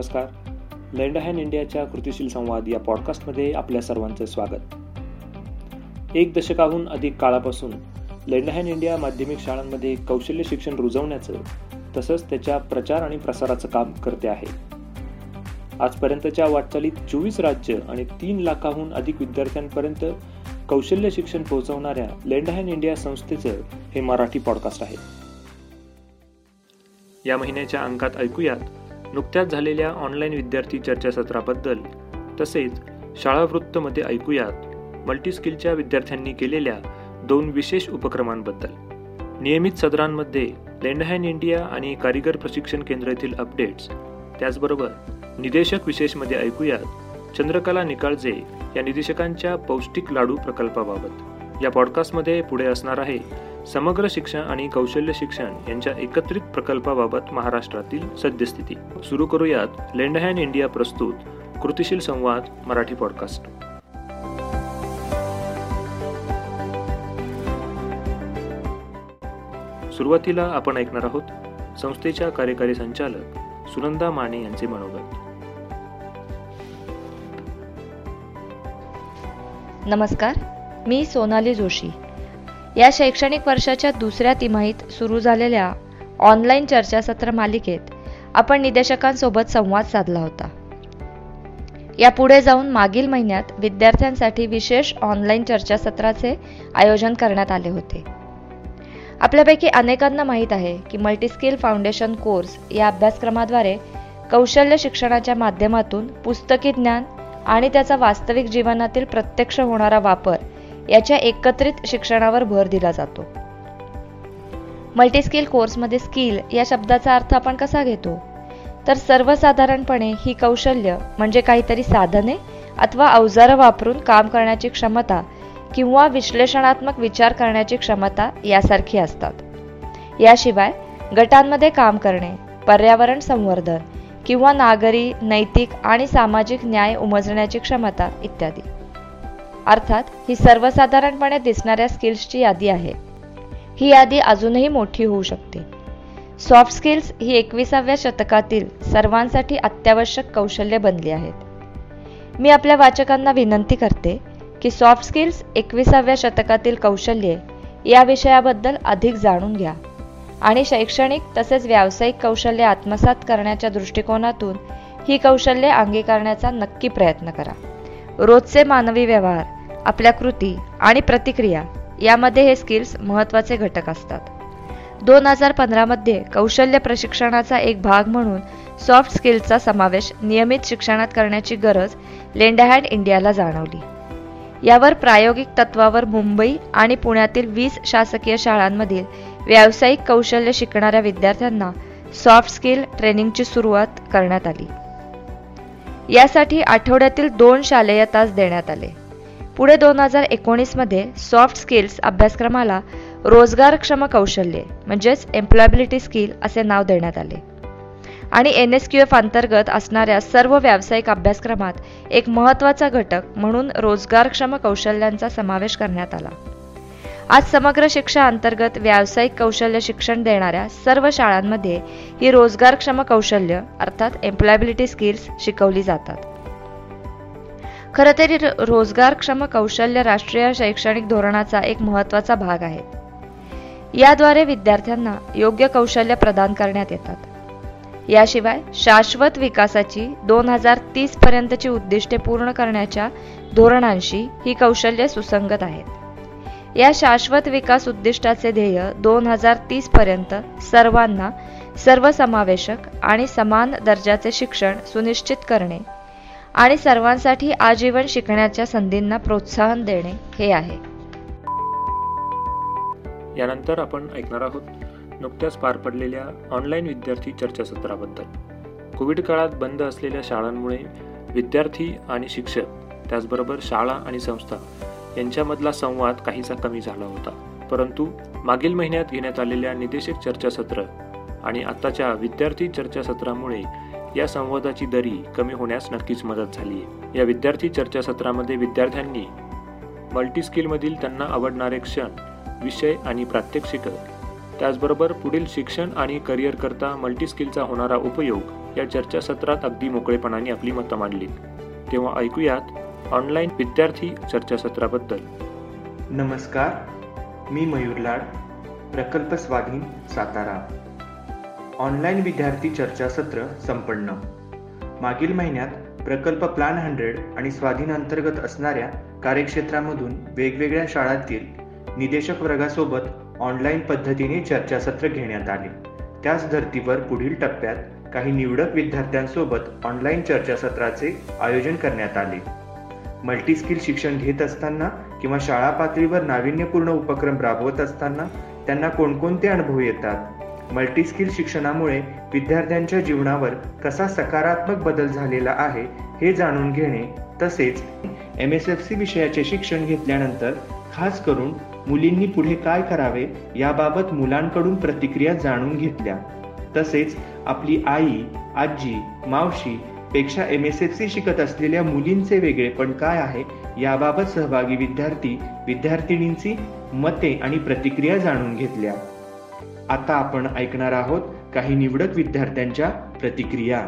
नमस्कार. लँड हॅन इंडियाच्या कृतीशील संवाद या पॉडकास्टमध्ये आपल्या सर्वांचं स्वागत. एक दशकाहून अधिक काळापासून लँड हॅन इंडिया माध्यमिक शाळांमध्ये कौशल्य शिक्षण रुजवण्याचं तसंच त्याच्या प्रचार आणि प्रसाराचं काम करते आहे. आजपर्यंतच्या वाटचालीत चोवीस राज्य आणि तीन लाखाहून अधिक विद्यार्थ्यांपर्यंत कौशल्य शिक्षण पोहोचवणाऱ्या लँड हॅन इंडिया संस्थेचं हे मराठी पॉडकास्ट आहे. या महिन्याच्या अंकात ऐकूयात नुकत्याच झालेल्या ऑनलाईन विद्यार्थी चर्चासत्राबद्दल तसेच शाळावृत्तमध्ये ऐकूयात. मल्टीस्किलच्या विद्यार्थ्यांनी केलेल्या दोन विशेष उपक्रमांबद्दल. नियमित सदरांमध्ये लेंडहॅन इंडिया आणि कारिगर प्रशिक्षण केंद्र येथील अपडेट्स. त्याचबरोबर निदेशक विशेषमध्ये ऐकूयात चंद्रकला निकाळजे या निदेशकांच्या पौष्टिक लाडू प्रकल्पाबाबत. या पॉडकास्टमध्ये पुढे असणार आहे समग्र शिक्षण आणि कौशल्य शिक्षण यांच्या एकत्रित प्रकल्पाबाबत महाराष्ट्रातील सद्यस्थिती. सुरू करूयात लेंडहॅन इंडिया प्रस्तुत कृतिशील संवाद मराठी पॉडकास्ट. सुरुवातीला आपण ऐकणार आहोत संस्थेच्या कार्यकारी संचालक सुनंदा माने यांचे मनोगत. नमस्कार मी सोनाली जोशी. या शैक्षणिक वर्षाच्या दुसऱ्या तिमाहीत सुरू झालेल्या ऑनलाईन चर्चासत्र मालिकेत आपण निदेशकांसोबत संवाद साधला होता. यापुढे जाऊन मागील महिन्यात विद्यार्थ्यांसाठी विशेष ऑनलाईन चर्चासत्राचे आयोजन करण्यात आले होते. आपल्यापैकी अनेकांना माहीत आहे की मल्टीस्किल फाउंडेशन कोर्स या अभ्यासक्रमाद्वारे कौशल्य शिक्षणाच्या माध्यमातून पुस्तकी ज्ञान आणि त्याचा वास्तविक जीवनातील प्रत्यक्ष होणारा वापर याच्या एकत्रित शिक्षणावर भर दिला जातो. मल्टीस्किल कोर्समध्ये स्किल या शब्दाचा अर्थ आपण कसा घेतो? तर सर्वसाधारणपणे ही कौशल्य म्हणजे काहीतरी साधने अथवा अवजारं वापरून काम करण्याची क्षमता किंवा विश्लेषणात्मक विचार करण्याची क्षमता यासारखी असतात. याशिवाय गटांमध्ये काम करणे पर्यावरण संवर्धन किंवा नागरी नैतिक आणि सामाजिक न्याय उमजण्याची क्षमता इत्यादी. अर्थात ही सर्वसाधारणपणे दिसणाऱ्या स्किल्सची यादी आहे. ही यादी अजूनही मोठी होऊ शकते. सॉफ्ट स्किल्स ही एकविसाव्या शतकातील सर्वांसाठी अत्यावश्यक कौशल्य बनली आहेत. मी आपल्या वाचकांना विनंती करते की सॉफ्ट स्किल्स एकविसाव्या शतकातील कौशल्ये या विषयाबद्दल अधिक जाणून घ्या आणि शैक्षणिक तसेच व्यावसायिक कौशल्य आत्मसात करण्याच्या दृष्टिकोनातून ही कौशल्ये अंगीकारण्याचा नक्की प्रयत्न करा. रोजचे मानवी व्यवहार आपल्या कृती आणि प्रतिक्रिया यामध्ये हे स्किल्स महत्त्वाचे घटक असतात. दोन हजार पंधरामध्ये कौशल्य प्रशिक्षणाचा एक भाग म्हणून सॉफ्ट स्किल्सचा समावेश नियमित शिक्षणात करण्याची गरज लेंडहँड इंडियाला जाणवली. यावर प्रायोगिक तत्वावर मुंबई आणि पुण्यातील वीस शासकीय शाळांमधील व्यावसायिक कौशल्य शिकणाऱ्या विद्यार्थ्यांना सॉफ्ट स्किल ट्रेनिंगची सुरुवात करण्यात आली. यासाठी आठवड्यातील दोन शालेय तास देण्यात आले. पुढे दोन हजार एकोणीसमध्ये सॉफ्ट स्किल्स अभ्यासक्रमाला रोजगारक्षम कौशल्ये म्हणजेच एम्प्लॉयबिलिटी स्किल असे नाव देण्यात आले. आणि एन एस क्यू एफ अंतर्गत असणाऱ्या सर्व व्यावसायिक अभ्यासक्रमात एक महत्त्वाचा घटक म्हणून रोजगारक्षम कौशल्यांचा समावेश करण्यात आला. आज समग्र शिक्षा अंतर्गत व्यावसायिक कौशल्य शिक्षण देणाऱ्या सर्व शाळांमध्ये ही रोजगारक्षम कौशल्य अर्थात एम्प्लॉयबिलिटी स्किल्स शिकवली जातात. खरं तरी रोजगारक्षम कौशल्य राष्ट्रीय शैक्षणिक धोरणाचा एक महत्त्वाचा भाग आहे. याद्वारे विद्यार्थ्यांना योग्य कौशल्य प्रदान करण्यात येतात. याशिवाय शाश्वत विकासाची दोन हजार तीस पर्यंतची उद्दिष्टे पूर्ण करण्याच्या धोरणांशी ही कौशल्ये सुसंगत आहेत. या शाश्वत विकास उद्दिष्टाचे ध्येय दोन हजार तीस पर्यंत सर्वांना सर्वसमावेशक आणि समान दर्जाचे शिक्षण सुनिश्चित करणे आणि सर्वांसाठी आजीवन शिकण्याच्या संधींना प्रोत्साहन देणे हे आहे. यानंतर आपण ऐकणार आहोत नुकत्याच पार पडलेल्या ऑनलाईन विद्यार्थी चर्चासत्राबद्दल. कोविड काळात बंद असलेल्या शाळांमुळे विद्यार्थी आणि शिक्षक त्याचबरोबर शाळा आणि संस्था यांच्यामधला संवाद काहीसा कमी झाला होता. परंतु मागील महिन्यात घेण्यात आलेल्या निदेशक चर्चासत्र आणि आत्ताच्या विद्यार्थी चर्चासत्रामुळे या संवादाची दरी कमी होण्यास नक्कीच मदत झाली आहे. या विद्यार्थी चर्चासत्रामध्ये विद्यार्थ्यांनी मल्टीस्किलमधील त्यांना आवडणारे क्षण विषय आणि प्रात्यक्षिक त्याचबरोबर पुढील शिक्षण आणि करिअरकरता मल्टीस्किलचा होणारा उपयोग या चर्चासत्रात अगदी मोकळेपणाने आपली मतं मांडली तेव्हा ऐकूयात ऑनलाईन विद्यार्थी चर्चासत्राबद्दल. नमस्कार मी मयूर लाड प्रकल्प स्वाधीन सातारा. ऑनलाईन विद्यार्थी चर्चासत्र संपन्न. मागील महिन्यात प्रकल्प प्लॅन हंड्रेड आणि स्वाधीन अंतर्गत असणाऱ्या कार्यक्षेत्रामधून वेगवेगळ्या शाळांतील निदेशक वर्गासोबत ऑनलाईन पद्धतीने चर्चासत्र घेण्यात आले. त्याच धर्तीवर पुढील टप्प्यात काही निवडक विद्यार्थ्यांसोबत ऑनलाईन चर्चासत्राचे आयोजन करण्यात आले. मल्टीस्किल शिक्षण घेत असताना किंवा शाळा पातळीवर नाविन्यपूर्ण उपक्रम राबवत असताना त्यांना कोणकोणते अनुभव येतात? मल्टीस्किल शिक्षणामुळे विद्यार्थ्यांच्या जीवनावर कसा सकारात्मक बदल झालेला आहे हे जाणून घेणे तसेच एम एस एफ सी विषयाचे शिक्षण घेतल्यानंतर खास करून मुलींनी पुढे काय करावे याबाबत मुलांकडून प्रतिक्रिया जाणून घेतल्या. तसेच आपली आई आजी मावशी पेक्षा एम एस एफ सी शिकत असलेल्या मुलींचे वेगळेपण काय आहे याबाबत सहभागी विद्यार्थी विद्यार्थिनींची मते आणि प्रतिक्रिया जाणून घेतल्या. आता आपण ऐकणार आहोत काही निवडक विद्यार्थ्यांच्या प्रतिक्रिया.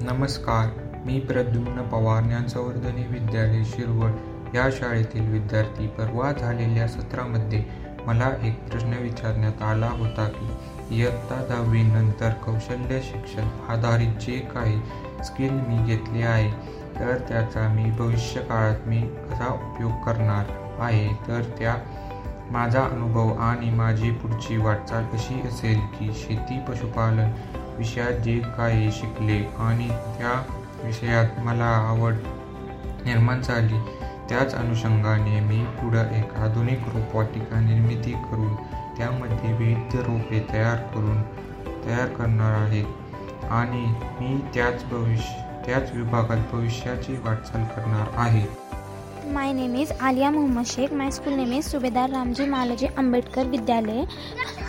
नमस्कार मी प्रद्युम्न पवार ज्ञानसंवर्धने विद्यालय शिरवळ या शाळेतील विद्यार्थी. परवा झालेल्या सत्रामध्ये मला एक प्रश्न विचारण्यात आला होता की इयत्ता दहावी नंतर कौशल्य शिक्षण आधारित जे काही स्किल मी घेतले आहे तर त्याचा मी भविष्य काळात मी कसा उपयोग करणार आहे तर त्या माझा अनुभव आणि माझी पुढची वाटचाल अशी असेल की शेती पशुपालन विषयात जे काही शिकले आणि त्या विषयात मला आवड निर्माण झाली त्याच अनुषंगाने मी पुढं एक आधुनिक रोपवाटिका निर्मिती करून त्यामध्ये विविध रोपे तयार करून तयार करणार आहे. आणि मी त्याच भविष्य त्याच विभागात भविष्याची वाटचाल करणार आहे. My name is Aliya Mohammed Shaikh my school name is Subhedar Ramji Maloji Ambedkar विद्यालय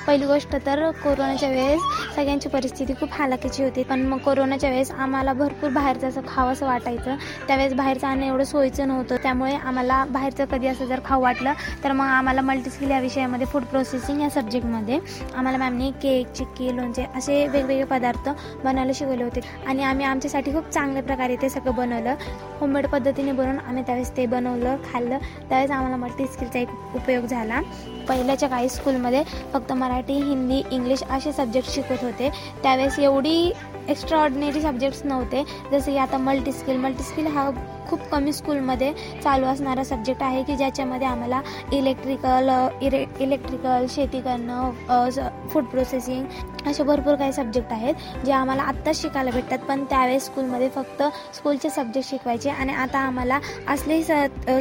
पहिली गोष्ट तर कोरोनाच्या वेळेस सगळ्यांची परिस्थिती खूप हालाकीची होती. पण मग कोरोनाच्या वेळेस आम्हाला भरपूर बाहेरचं असं खावंसं वाटायचं. त्यावेळेस बाहेरचं आणणं एवढं सोयीचं नव्हतं. त्यामुळे आम्हाला बाहेरचं कधी असं जर खाऊ वाटलं तर मग आम्हाला मल्टीस्किल या विषयामध्ये फूड प्रोसेसिंग या सब्जेक्टमध्ये आम्हाला मॅमने केक चिक्की लोणचे असे वेगवेगळे पदार्थ बनवायला शिकवले होते. आणि आम्ही आमच्यासाठी खूप चांगल्या प्रकारे ते सगळं बनवलं. होममेड पद्धतीने बनवून आम्ही त्यावेळेस ते बनवलं. खाल्लं. त्यावेळेस आम्हाला मल्टीस्किलचा एक उपयोग झाला. पहिल्याच्या काही स्कूलमध्ये फक्त मराठी हिंदी इंग्लिश असे सब्जेक्ट शिकवत होते. त्यावेळेस एवढी एक्स्ट्रा ऑर्डिनरी सब्जेक्ट्स नव्हते. जसे की आता मल्टीस्किल मल्टीस्किल हा खूप कमी स्कूलमध्ये चालू असणारा सब्जेक्ट आहे की ज्याच्यामध्ये आम्हाला इलेक्ट्रिकल इरे इलेक्ट्रिकल शेती करणं फूड प्रोसेसिंग असे भरपूर काही सब्जेक्ट आहेत जे आम्हाला आत्ताच शिकायला भेटतात. पण त्यावेळेस स्कूलमध्ये फक्त स्कूलचे सब्जेक्ट शिकवायचे आणि आता आम्हाला असले स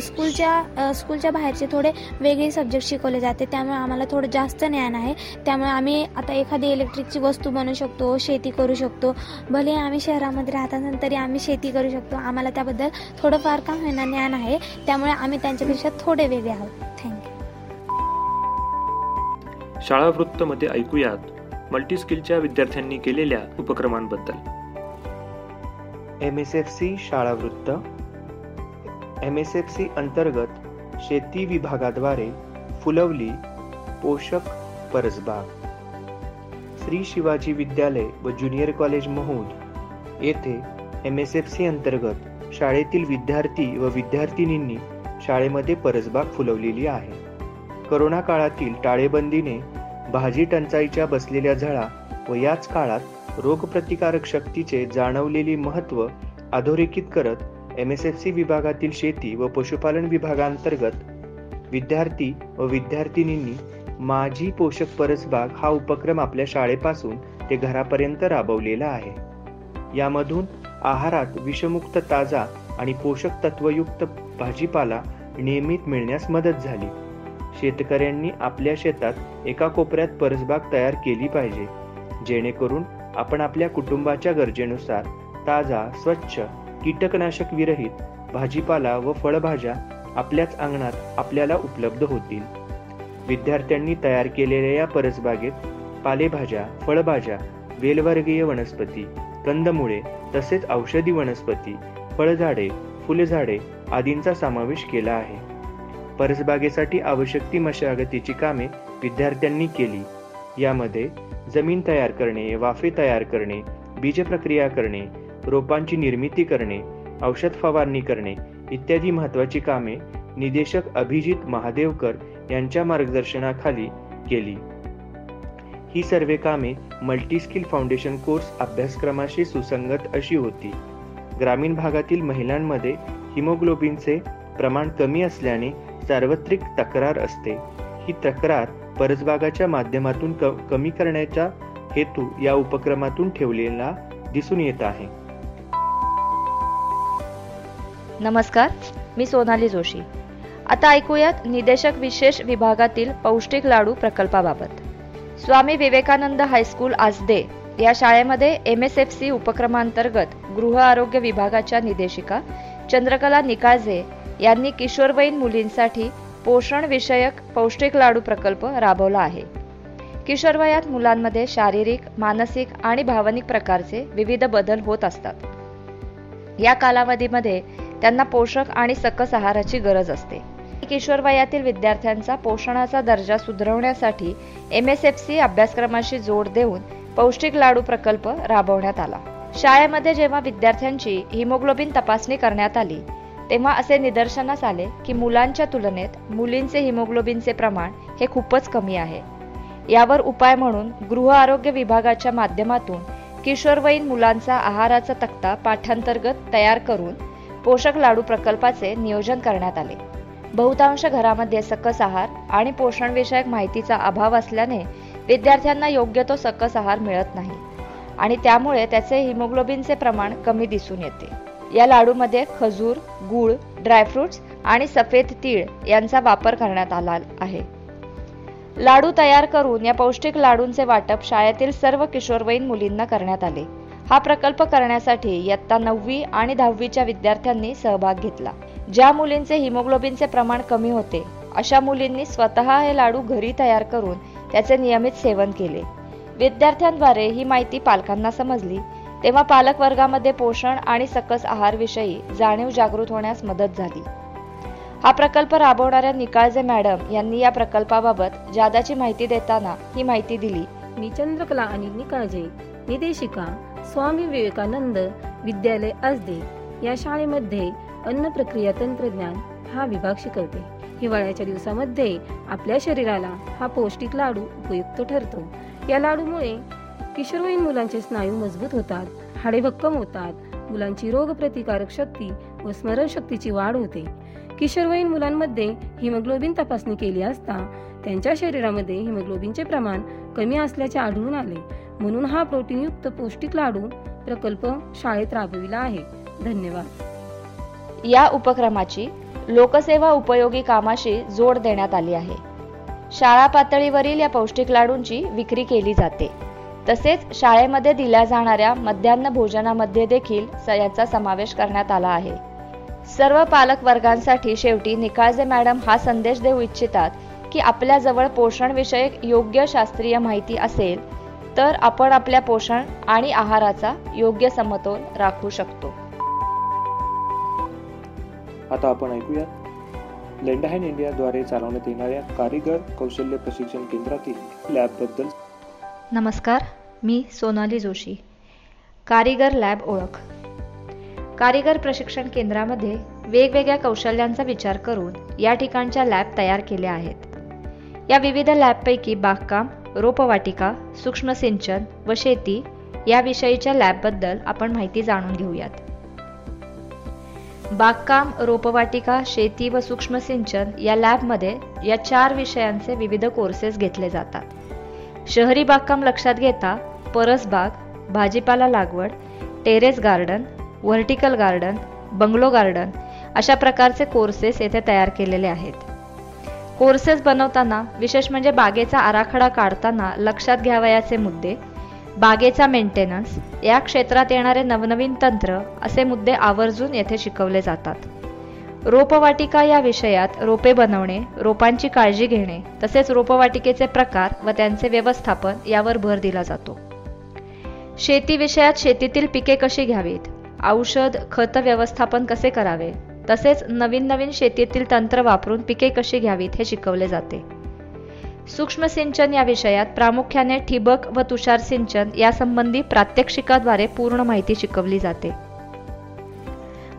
स्कूलच्या स्कूलच्या बाहेरचे थोडे वेगळे सब्जेक्ट शिकवले जाते. त्यामुळे आम्हाला थोडं जास्त ज्ञान आहे. त्यामुळे आम्ही आता एखादी इलेक्ट्रिकची वस्तू बनवू शकतो शेती करू शकतो. शकतो भले आम्ही शहरामध्ये राहतात तरी आम्ही शेती करू शकतो. आम्हाला त्याबद्दल थोडंफार का होईना ज्ञान आहे. त्यामुळे आम्ही त्यांच्यापेक्षा थोडे वेगळे आहोत. थँक्यू शाळा वृत्तमध्ये ऐकूयात मल्टीस्किलच्या विद्यार्थ्यांनी केलेल्या उपक्रमांबद्दल. एम एस एफ सी शाळा वृत्त एम एस एफ सी अंतर्गत शेती विभागाद्वारे फुलवली पोषक परसबाग. श्री शिवाजी विद्यालय व ज्युनियर कॉलेज महूद येथे एम एस एफ सी अंतर्गत शाळेतील विद्यार्थी व विद्यार्थिनींनी शाळेमध्ये परसबाग फुलवलेली आहे. करोना काळातील टाळेबंदीने भाजी टंचाईच्या बसलेल्या झळा व याच काळात रोगप्रतिकारक शक्तीचे जाणवलेली महत्त्व अधोरेखित करत एम एस एफ सी विभागातील शेती व पशुपालन विभागांतर्गत विद्यार्थी व विद्यार्थिनींनी माझी पोषक परसबाग हा उपक्रम आपल्या शाळेपासून ते घरापर्यंत राबवलेला आहे. यामधून आहारात विषमुक्त ताजा आणि पोषक तत्वयुक्त भाजीपाला नियमित मिळण्यास मदत झाली. शेतकऱ्यांनी आपल्या शेतात एका कोपऱ्यात परसबाग तयार केली पाहिजे जेणेकरून आपण आपल्या कुटुंबाच्या गरजेनुसार ताजा स्वच्छ कीटकनाशक विरहित भाजीपाला व फळभाज्या आपल्याच अंगणात आपल्याला उपलब्ध होतील. विद्यार्थ्यांनी तयार केलेल्या या परसबागेत पालेभाज्या फळभाज्या वेलवर्गीय वनस्पती कंदमुळे तसेच औषधी वनस्पती फळझाडे फुलझाडे आदींचा समावेश केला आहे. परसबागेसाठी आवश्यक ती मशागतीची कामे विद्यार्थ्यांनी केली. यामध्ये जमीन तयार करणे वाफे तयार करणे बीज प्रक्रिया करणे रोपांची निर्मिती करणे औषध फवारणी करणे इत्यादी महत्वाची कामे निदेशक अभिजित महादेवकर यांच्या मार्गदर्शनाखाली केली. ही सर्व कामे मल्टीस्किल फाउंडेशन कोर्स अभ्यासक्रमाशी सुसंगत अशी होती. ग्रामीण भागातील महिलांमध्ये हिमोग्लोबिनचे प्रमाण कमी असल्याने सार्वत्रिक तक्रार असते. ही तक्रार परसबागाच्या माध्यमातून क कमी करण्याचा हेतू या उपक्रमातून ठेवलेला दिसून येत आहे. नमस्कार मी सोनाली जोशी. आता ऐकूयात निदेशक विशेष विभागातील पौष्टिक लाडू प्रकल्पाबाबत. स्वामी विवेकानंद हायस्कूल आजदे या शाळेमध्ये एम एस एफ सी उपक्रमांतर्गत गृह आरोग्य विभागाच्या निदेशिका चंद्रकला निकाळजे यांनी किशोरवयीन मुलींसाठी पोषण विषयक पौष्टिक लाडू प्रकल्प राबवला आहे. किशोरवयात मुलांमध्ये शारीरिक मानसिक आणि भावनिक प्रकारचे विविध बदल होत असतात. या कालावधीमध्ये त्यांना पोषक आणि सकस आहाराची गरज असते. किशोर वयातील विद्यार्थ्यांचा पोषणाचा दर्जा सुधारवण्यासाठी एम एस एफ सी अभ्यासक्रमाशी जोड देऊन पौष्टिक लाडू प्रकल्प राबवण्यात आला. शाळेमध्ये जेव्हा विद्यार्थ्यांची हिमोग्लोबिन तपासणी करण्यात आली तेव्हा असे निदर्शनास आले की मुलांच्या तुलनेत मुलींचे हिमोग्लोबिनचे प्रमाण हे खूपच कमी आहे. यावर उपाय म्हणून गृह आरोग्य विभागाच्या माध्यमातून किशोरवयीन मुलांचा आहाराचा तक्ता पाठांतर्गत तयार करून पोषक लाडू प्रकल्पाचे नियोजन करण्यात आले. बहुतांश घरामध्ये सकस आहार आणि पोषणविषयक माहितीचा अभाव असल्याने विद्यार्थ्यांना योग्य तो सकस आहार मिळत नाही. आणि त्यामुळे त्याचे हिमोग्लोबिनचे प्रमाण कमी दिसून येते. या लाडूमध्ये खजूर गूळ ड्रायफ्रुट्स आणि सफेद तीळ यांचा वापर करण्यात आला आहे. लाडू तयार करून या पौष्टिक लाडूंचे वाटप शाळेतील सर्व किशोरवयीन मुलींना करण्यात आले. हा प्रकल्प करण्यासाठी इयत्ता नववी आणि दहावीच्या विद्यार्थ्यांनी सहभाग घेतला. ज्या मुलींचे हिमोग्लोबिनचे प्रमाण कमी होते अशा मुलींनी स्वतः हे लाडू घरी तयार करून त्याचे नियमित सेवन केले. विद्यार्थ्यांद्वारे ही माहिती पालकांना समजली तेव्हा पालक वर्गामध्ये पोषण आणि सकस आहार विषयी जाणीव जागृत होण्यास मदत झाली. हा प्रकल्प राबवणाऱ्या निकाळजे मॅडम यांनी या प्रकल्पाबाबत जादाची माहिती देताना ही माहिती दिली. मी चंद्रकला आणि निकाळजे निदेशिका स्वामी विवेकानंद विद्यालय आजदे या शाळेमध्ये अन्न प्रक्रिया तंत्रज्ञान हा विभाग शिकवते. हिवाळ्याच्या दिवसामध्ये आपल्या शरीराला हा पौष्टिक लाडू उपयुक्त ठरतो. या लाडूमुळे किशोरवयीन मुलांचे स्नायू मजबूत होतात हाडे भक्कम होतात मुलांची रोगप्रतिकारक शक्ती व स्मरणशक्तीची वाढ होते. किशोरवयीन मुलांमध्ये हिमोग्लोबिन तपासणी केली असता त्यांच्या शरीरामध्ये हिमोग्लोबिनचे प्रमाण कमी असल्याचे आढळून आले. म्हणून हा प्रोटीनयुक्त पौष्टिक लाडू प्रकल्प शाळेत राबविला आहे. धन्यवाद. या उपक्रमाची लोकसेवा उपयोगी कामाशी जोड देण्यात आली आहे. शाळा पातळीवरील या पौष्टिक लाडूंची विक्री केली जाते. तसेच शाळेमध्ये दिल्या जाणाऱ्या मध्यान्ह भोजनामध्ये देखील याचा समावेश करण्यात आला आहे. सर्व पालक वर्गांसाठी शेवटी निकाळजे मॅडम हा संदेश देऊ इच्छितात की आपल्याजवळ पोषणविषयक योग्य शास्त्रीय माहिती असेल तर आपण आपल्या पोषण आणि आहाराचा योग्य समतोल राखू शकतो. आता आपण ऐकूयात लेंडाहॅन इंडियाद्वारे चालवण्यात येणाऱ्या कारीगर कौशल्य प्रशिक्षण केंद्रातील लॅबबद्दल नमस्कार मी सोनाली जोशी कारीगर लॅब ओळख. कारीगर प्रशिक्षण केंद्रामध्ये वेगवेगळ्या कौशल्यांचा विचार करून या ठिकाणच्या लॅब तयार केल्या आहेत. या विविध लॅबपैकी बागकाम रोपवाटिका सूक्ष्म सिंचन व शेती याविषयीच्या लॅबबद्दल आपण माहिती जाणून घेऊयात. बागकाम रोपवाटिका शेती व सूक्ष्म सिंचन या लॅबमध्ये या चार विषयांचे विविध कोर्सेस घेतले जातात. शहरी बागकाम लक्षात घेता परसबाग भाजीपाला लागवड terrace garden vertical garden bungalow garden अशा प्रकारचे कोर्सेस येथे तयार केलेले आहेत. कोर्सेस बनवताना विशेष म्हणजे बागेचा आराखडा काढताना लक्षात घ्यावयाचे मुद्दे बागेचा मेंटेनन्स या क्षेत्रात येणारे नवनवीन तंत्र असे मुद्दे आवर्जून येथे शिकवले जातात. रोपवाटिका या विषयात रोपे बनवणे रोपांची काळजी घेणे तसेच रोपवाटिकेचे प्रकार व त्यांचे व्यवस्थापन यावर भर दिला जातो. शेती विषयात शेतीतील पिके कशी घ्यावीत? औषध खत व्यवस्थापन कसे करावे? तसेच नवीन नवीन शेतीतील तंत्र वापरून पिके कशी घ्यावीत हे शिकवले जाते. सूक्ष्म सिंचन या विषयात प्रामुख्याने ठिबक व तुषार सिंचन यासंबंधी प्रात्यक्षिकाद्वारे पूर्ण माहिती शिकवली जाते.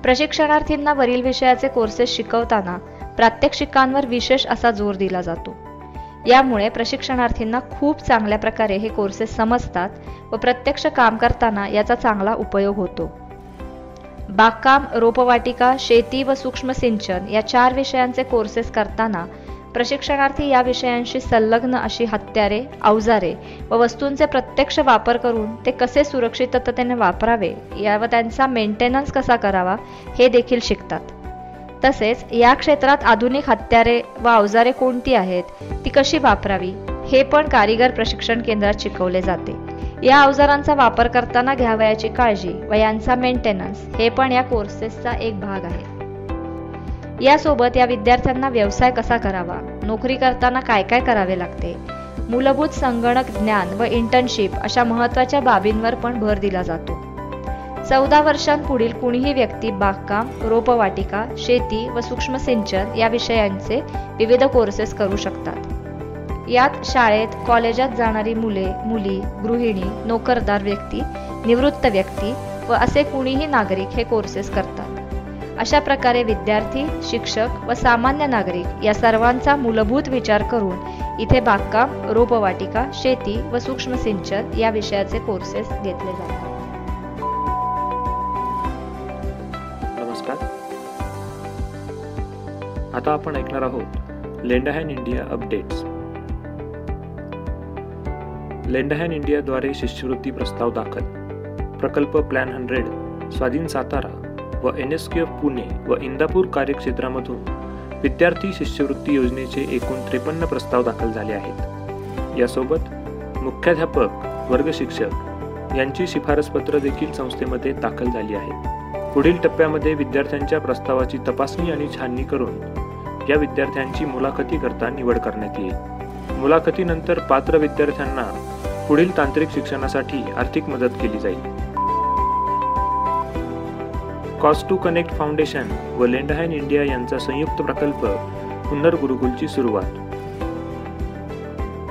प्रशिक्षणार्थींना वरील विषयाचे कोर्सेस शिकवताना प्रात्यक्षिकांवर विशेष असा जोर दिला जातो. यामुळे प्रशिक्षणार्थींना खूप चांगल्या प्रकारे हे कोर्सेस समजतात व प्रत्यक्ष काम करताना याचा चांगला उपयोग होतो. बागकाम रोपवाटिका शेती व सूक्ष्म सिंचन या चार विषयांचे कोर्सेस करताना प्रशिक्षणार्थी या विषयांशी संलग्न अशी हत्यारे अवजारे व वस्तूंचे प्रत्यक्ष वापर करून ते कसे सुरक्षिततेने वापरावे या व त्यांचा मेंटेनन्स कसा करावा हे देखील शिकतात. तसेच या क्षेत्रात आधुनिक हत्यारे व अवजारे कोणती आहेत ती कशी वापरावी हे पण कारिगर प्रशिक्षण केंद्रात शिकवले जाते. या अवजारांचा वापर करताना घ्यावयाची काळजी व यांचा मेंटेनन्स हे पण या कोर्सेसचा एक भाग आहे. यासोबत या विद्यार्थ्यांना व्यवसाय कसा करावा नोकरी करताना काय काय करावे लागते मूलभूत संगणक ज्ञान व इंटर्नशिप अशा महत्त्वाच्या बाबींवर पण भर दिला जातो. चौदा वर्षांपुढील कुणीही व्यक्ती बागकाम रोपवाटिका शेती व सूक्ष्म सिंचन या विषयांचे विविध कोर्सेस करू शकतात. यात शाळेत कॉलेजात जाणारी मुले मुली गृहिणी नोकरदार व्यक्ती निवृत्त व्यक्ती व असे कुणीही नागरिक हे कोर्सेस करतात. अशा प्रकारे विद्यार्थी शिक्षक व सामान्य नागरिक या सर्वांचा मूलभूत विचार करून इथे बागकाम रोपवाटिका शेती व सूक्ष्म सिंचन या विषयाचे कोर्सेस घेतले जातात. नमस्कार. आता आपण ऐकणार आहोत लेंडाहॅन इंडिया अपडेट्स. लेंडहॅन इंडियाद्वारे शिष्यवृत्ती प्रस्ताव दाखल. प्रकल्प प्लॅन हंड्रेड स्वाधीन सातारा व N S K F Pune व इंदापूर कार्यक्षेत्रामधून विद्यार्थी शिष्यवृत्ती योजनेचे एकूण त्रेपन्न प्रस्ताव दाखल झाले आहेत. यासोबत मुख्याध्यापक वर्ग शिक्षक यांची शिफारसपत्र देखील संस्थेमध्ये दाखल झाली आहे. पुढील टप्प्यामध्ये विद्यार्थ्यांच्या प्रस्तावाची तपासणी आणि छाननी करून या विद्यार्थ्यांची मुलाखती करता निवड करण्यात येईल. मुलाखतीनंतर पात्र विद्यार्थ्यांना पुढील तांत्रिक शिक्षणासाठी आर्थिक मदत केली जाईल. कॉस्ट टू कनेक्ट फाउंडेशन व लेंडहाईन इंडिया यांचा संयुक्त प्रकल्प पुनर्गुरुकुलची गुरुकुलची सुरुवात.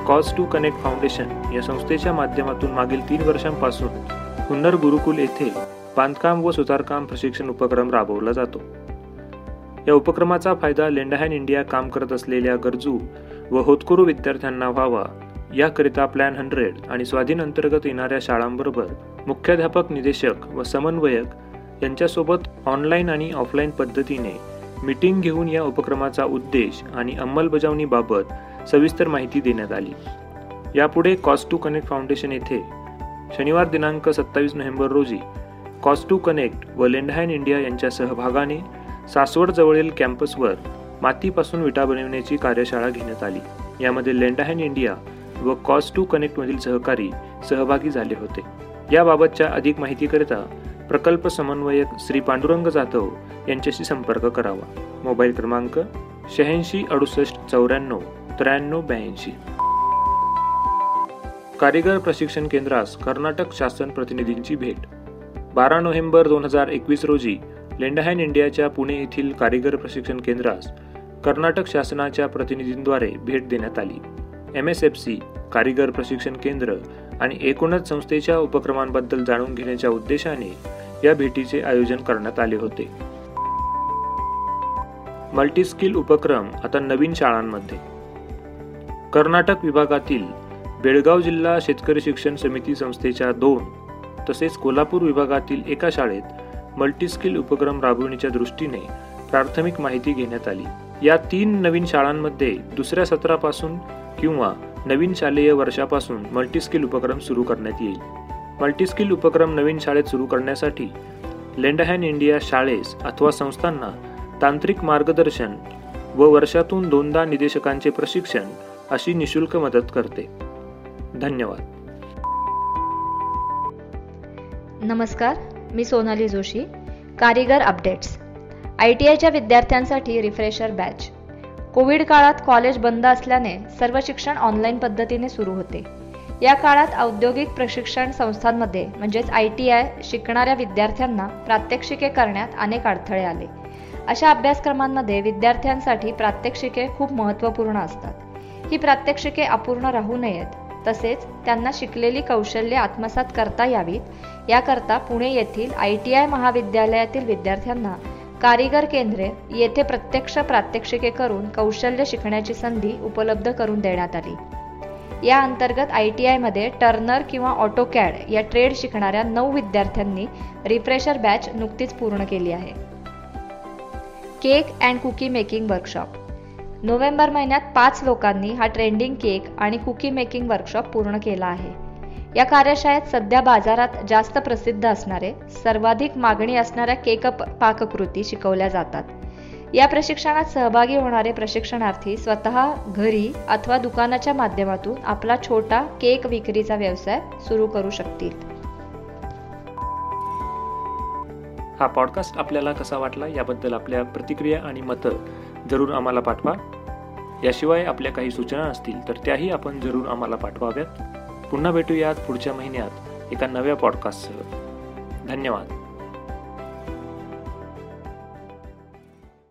कॉस्ट टू कनेक्ट फाउंडेशन या संस्थेच्या माध्यमातून मागील तीन वर्षांपासून हुन्नर गुरुकुल येथे बांधकाम व सुतारकाम प्रशिक्षण उपक्रम राबवला जातो. या उपक्रमाचा फायदा लेंडहॅन इंडिया काम करत असलेल्या गरजू व होतकरू विद्यार्थ्यांना व्हावा याकरिता प्लॅन हंड्रेड आणि स्वाधीन अंतर्गत येणाऱ्या शाळांबरोबर मुख्याध्यापक निदेशक व समन्वयक यांच्यासोबत ऑनलाईन आणि ऑफलाईन पद्धतीने मीटिंग घेऊन या उपक्रमाचा उद्देश आणि अंमलबजावणीबाबत सविस्तर माहिती देण्यात आली. यापुढे कॉस्ट टू कनेक्ट फाउंडेशन येथे शनिवार दिनांक सत्तावीस नोव्हेंबर रोजी कॉस्ट टू कनेक्ट व लेंडहाइन इंडिया यांच्या सहभागाने सासवडजवळील कॅम्पसवर मातीपासून विटा बनविण्याची कार्यशाळा घेण्यात आली. यामध्ये लेंडहाइन इंडिया व कॉज टू कनेक्टमधील सहकारी सहभागी झाले होते. याबाबतच्या अधिक माहितीकरिता प्रकल्प समन्वयक श्री पांडुरंग जाधव यांच्याशी संपर्क करावा. मोबाईल क्रमांक शहाऐंशी अडुसष्ट चौऱ्याण्णव त्र्याण्णव ब्याऐंशी. कारीगर प्रशिक्षण केंद्रास कर्नाटक शासन प्रतिनिधींची भेट. बारा नोव्हेंबर दोन हजार एकवीस रोजी लेंडहॅन इंडियाच्या पुणे येथील कारीगर प्रशिक्षण केंद्रास कर्नाटक शासनाच्या प्रतिनिधींद्वारे भेट देण्यात आली. एम एस एफ सी कारीगर प्रशिक्षण केंद्र आणि एकूणच संस्थेच्या उपक्रमांबद्दल जाणून घेण्याच्या उद्देशाने या भेटीचे आयोजन करण्यात आले होते. मल्टीस्किल उपक्रम आता नवीन शाळांमध्ये. कर्नाटक विभागातील बेळगाव जिल्हा शेतकरी शिक्षण समिती संस्थेच्या दोन तसेच कोल्हापूर विभागातील एका शाळेत मल्टीस्किल उपक्रम राबविण्याच्या दृष्टीने प्राथमिक माहिती घेण्यात आली. या तीन नवीन शाळांमध्ये दुसऱ्या सत्रापासून किंवा नवीन शालेय वर्षापासून मल्टीस्किल उपक्रम सुरू करण्यात येईल. मल्टीस्किल उपक्रम नवीन शाळेत सुरू करण्यासाठी लेंडहॅन इंडिया शाळेस अथवा संस्थांना तांत्रिक मार्गदर्शन व वर्षातून दोनदा निदेशकांचे प्रशिक्षण अशी निशुल्क मदत करते. धन्यवाद. नमस्कार मी सोनाली जोशी कारिगर अपडेट्स. आय टी आयच्या विद्यार्थ्यांसाठी रिफ्रेशर बॅच. कोविड काळात कॉलेज बंद असल्याने सर्व शिक्षण ऑनलाईन पद्धतीने सुरू होते. या काळात औद्योगिक प्रशिक्षण संस्थांमध्ये म्हणजेच आय टी आय शिकणाऱ्या विद्यार्थ्यांना प्रात्यक्षिके करण्यात अनेक अडथळे आले. अशा अभ्यासक्रमांमध्ये विद्यार्थ्यांसाठी प्रात्यक्षिके खूप महत्त्वपूर्ण असतात. ही प्रात्यक्षिके अपूर्ण राहू नयेत. तसेच त्यांना शिकलेली कौशल्ये आत्मसात करता यावीत. याकरता पुणे येथील आय टी आय महाविद्यालयातील विद्यार्थ्यांना कारिगर केंद्रे येथे प्रत्यक्ष प्रात्यक्षिके करून कौशल्य शिकण्याची संधी उपलब्ध करून देण्यात आली. या अंतर्गत आय टी आयमध्ये टर्नर किंवा ऑटोकॅड या ट्रेड शिकणाऱ्या नऊ विद्यार्थ्यांनी रिफ्रेशर बॅच नुकतीच पूर्ण केली आहे. Cake and cookie making workshop. November महिन्यात पाच लोकांनी हा ट्रेंडिंग केक आणि कुकी मेकिंग वर्कशॉप पूर्ण केला आहे. या कार्यशाळेत सध्या बाजारात जास्त प्रसिद्ध असणारे सर्वाधिक मागणी असणाऱ्या केक पाककृती शिकवल्या जातात. या प्रशिक्षणात सहभागी होणारे प्रशिक्षणार्थी स्वतः घरी अथवा दुकानाच्या माध्यमातून आपला छोटा केक विक्रीचा व्यवसाय सुरू करू शकतील. हा पॉडकास्ट आपल्याला कसा वाटला याबद्दल आपल्या प्रतिक्रिया आणि मतं जरूर आम्हाला पाठवा. याशिवाय आपल्या काही सूचना असतील तर त्याही आपण जरूर आम्हाला पाठवाव्यात. पुन्हा भेटूयात पुढच्या महिन्यात एका नव्या पॉडकास्टसह धन्यवाद.